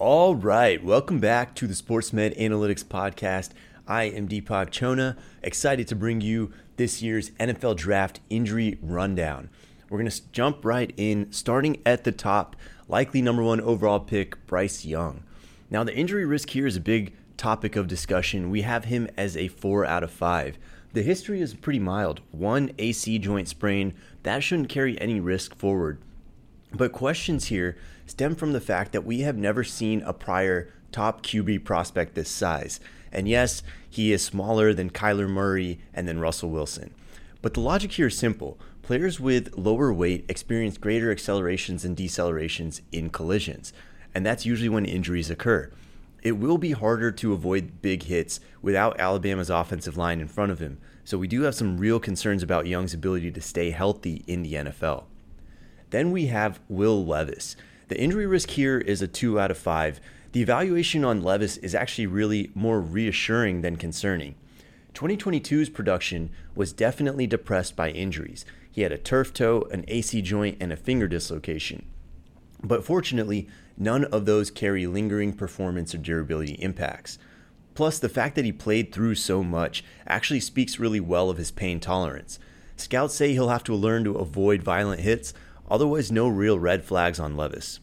All right, welcome back to the SportsMed Analytics Podcast. I am Deepak Chona, excited to bring you this year's NFL Draft Injury Rundown. We're going to jump right in, starting at the top, likely number one overall pick, Bryce Young. Now, the injury risk here is a big topic of discussion. We have him as a four out of five. The history is pretty mild. One AC joint sprain, that shouldn't carry any risk forward. But questions here stem from the fact that we have never seen a prior top QB prospect this size. And yes, he is smaller than Kyler Murray and then Russell Wilson. But the logic here is simple. Players with lower weight experience greater accelerations and decelerations in collisions, and that's usually when injuries occur. It will be harder to avoid big hits without Alabama's offensive line in front of him, so we do have some real concerns about Young's ability to stay healthy in the NFL. Then we have Will Levis. The injury risk here is a 2 out of 5. The evaluation on Levis is actually really more reassuring than concerning. 2022's production was definitely depressed by injuries. He had a turf toe, an AC joint, and a finger dislocation. But fortunately, none of those carry lingering performance or durability impacts. Plus, the fact that he played through so much actually speaks really well of his pain tolerance. Scouts say he'll have to learn to avoid violent hits, Otherwise, no real red flags on Levis.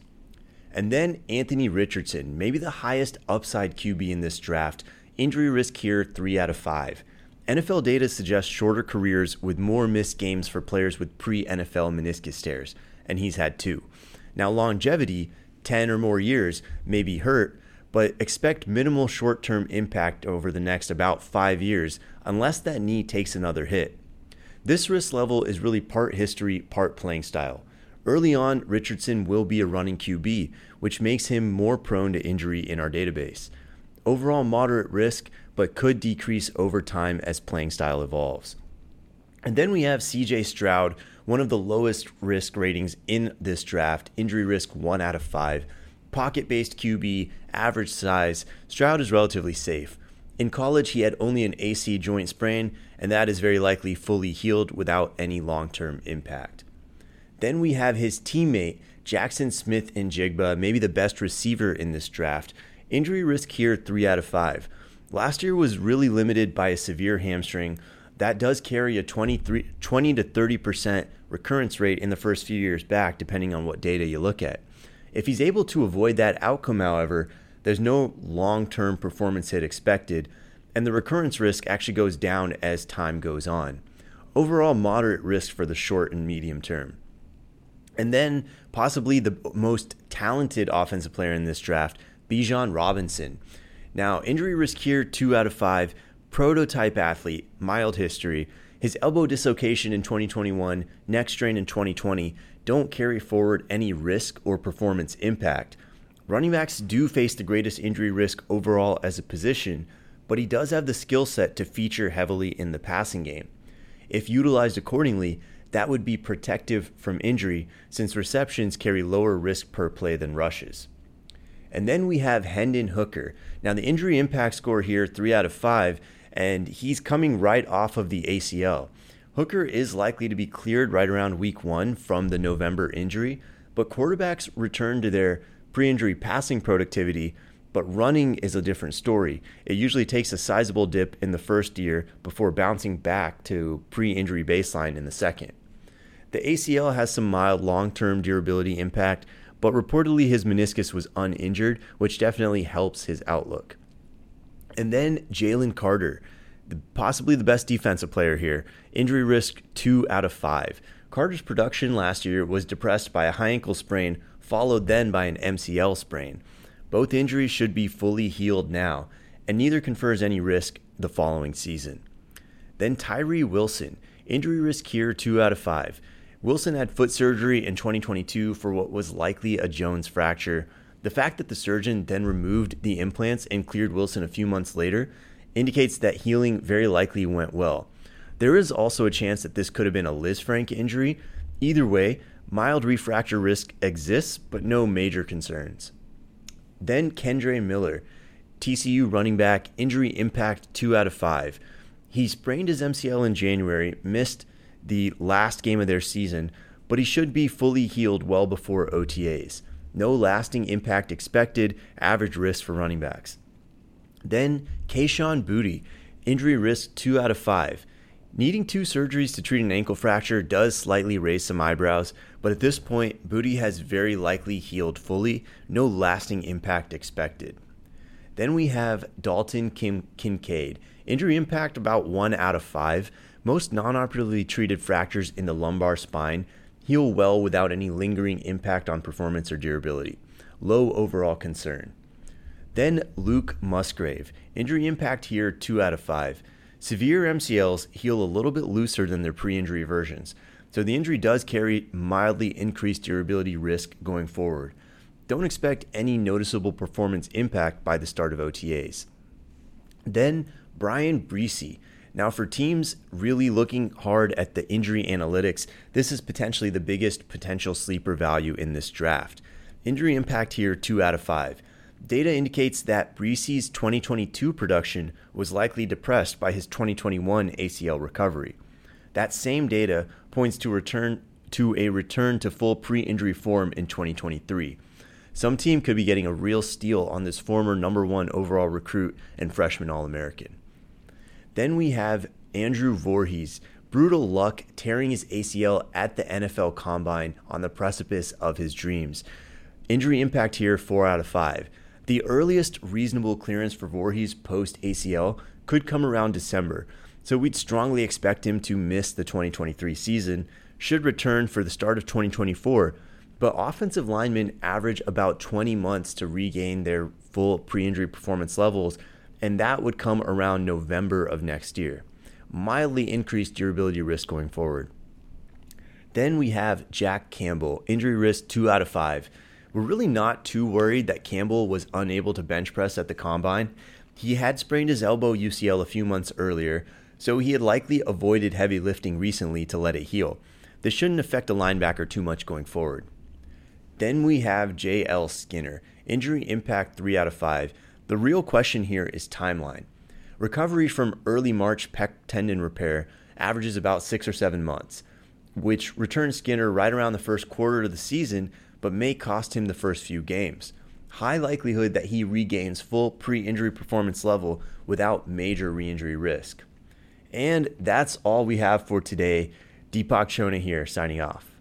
And then Anthony Richardson, maybe the highest upside QB in this draft. Injury risk here, 3 out of 5. NFL data suggests shorter careers with more missed games for players with pre NFL meniscus tears, and he's had two. Now, longevity, 10 or more years, may be hurt, but expect minimal short term impact over the next about five years unless that knee takes another hit. This risk level is really part history, part playing style. Early on, Richardson will be a running QB, which makes him more prone to injury in our database. Overall, moderate risk, but could decrease over time as playing style evolves. And then we have CJ Stroud, one of the lowest risk ratings in this draft, injury risk 1 out of 5. Pocket based QB, average size, Stroud is relatively safe. In college, he had only an AC joint sprain, and that is very likely fully healed without any long term impact. Then we have his teammate, Jaxon Smith-Njigba, maybe the best receiver in this draft. Injury risk here, 3 out of 5. Last year was really limited by a severe hamstring. That does carry a 23, 20 to 30% recurrence rate in the first few years back, depending on what data you look at. If he's able to avoid that outcome, however, there's no long term performance hit expected, and the recurrence risk actually goes down as time goes on. Overall, moderate risk for the short and medium term. And then possibly the most talented offensive player in this draft, Bijan Robinson. Now, injury risk here, two out of five. Prototype athlete, mild history. His elbow dislocation in 2021, neck strain in 2020 don't carry forward any risk or performance impact. Running backs do face the greatest injury risk overall as a position, but he does have the skill set to feature heavily in the passing game. If utilized accordingly, that would be protective from injury since receptions carry lower risk per play than rushes. And then we have Hendon Hooker. Now, the injury impact score here, 3 out of 5, and he's coming right off of the ACL. Hooker is likely to be cleared right around week one from the November injury, but quarterbacks return to their pre injury passing productivity but running is a different story. It usually takes a sizable dip in the first year before bouncing back to pre injury baseline in the second. The ACL has some mild long term durability impact, but reportedly his meniscus was uninjured, which definitely helps his outlook. And then Jalen Carter, possibly the best defensive player here, injury risk 2 out of 5. Carter's production last year was depressed by a high ankle sprain, followed then by an MCL sprain. Both injuries should be fully healed now, and neither confers any risk the following season. Then Tyree Wilson, injury risk here 2 out of 5. Wilson had foot surgery in 2022 for what was likely a Jones fracture. The fact that the surgeon then removed the implants and cleared Wilson a few months later indicates that healing very likely went well. There is also a chance that this could have been a Liz Lisfranc injury. Either way, mild refracture risk exists, but no major concerns. Then Kendre Miller, TCU running back, injury impact 2 out of 5. He sprained his MCL in January, missed the last game of their season, but he should be fully healed well before OTAs. No lasting impact expected, average risk for running backs. Then Kayshon Boutte, injury risk 2 out of 5. Needing two surgeries to treat an ankle fracture does slightly raise some eyebrows, but at this point, Boutte has very likely healed fully, no lasting impact expected. Then we have Dalton Kim Kincaid. Injury impact about 1 out of 5. Most non operatively treated fractures in the lumbar spine heal well without any lingering impact on performance or durability. Low overall concern. Then Luke Musgrave. Injury impact here 2 out of 5. Severe MCLs heal a little bit looser than their pre injury versions, so the injury does carry mildly increased durability risk going forward. Don't expect any noticeable performance impact by the start of OTAs. Then Bryan Bresee. Now, for teams really looking hard at the injury analytics, this is potentially the biggest potential sleeper value in this draft. Injury impact here, 2 out of 5. Data indicates that Bresee's 2022 production was likely depressed by his 2021 ACL recovery. That same data points to return to a return to full pre-injury form in 2023. Some team could be getting a real steal on this former number 1 overall recruit and freshman All-American. Then we have Andrew Voorhees, brutal luck tearing his ACL at the NFL Combine on the precipice of his dreams. Injury impact here 4 out of 5. The earliest reasonable clearance for Voorhees post ACL could come around December, so we'd strongly expect him to miss the 2023 season, should return for the start of 2024. But offensive linemen average about 20 months to regain their full pre injury performance levels, and that would come around November of next year. Mildly increased durability risk going forward. Then we have Jack Campbell, injury risk 2 out of 5. We're really not too worried that Campbell was unable to bench press at the combine. He had sprained his elbow UCL a few months earlier, so he had likely avoided heavy lifting recently to let it heal. This shouldn't affect a linebacker too much going forward. Then we have J.L. Skinner, injury impact 3 out of 5. The real question here is timeline. Recovery from early March pec tendon repair averages about 6 or 7 months, which returns Skinner right around the first quarter of the season but may cost him the first few games. High likelihood that he regains full pre injury performance level without major re injury risk. And that's all we have for today. Deepak Chona here, signing off.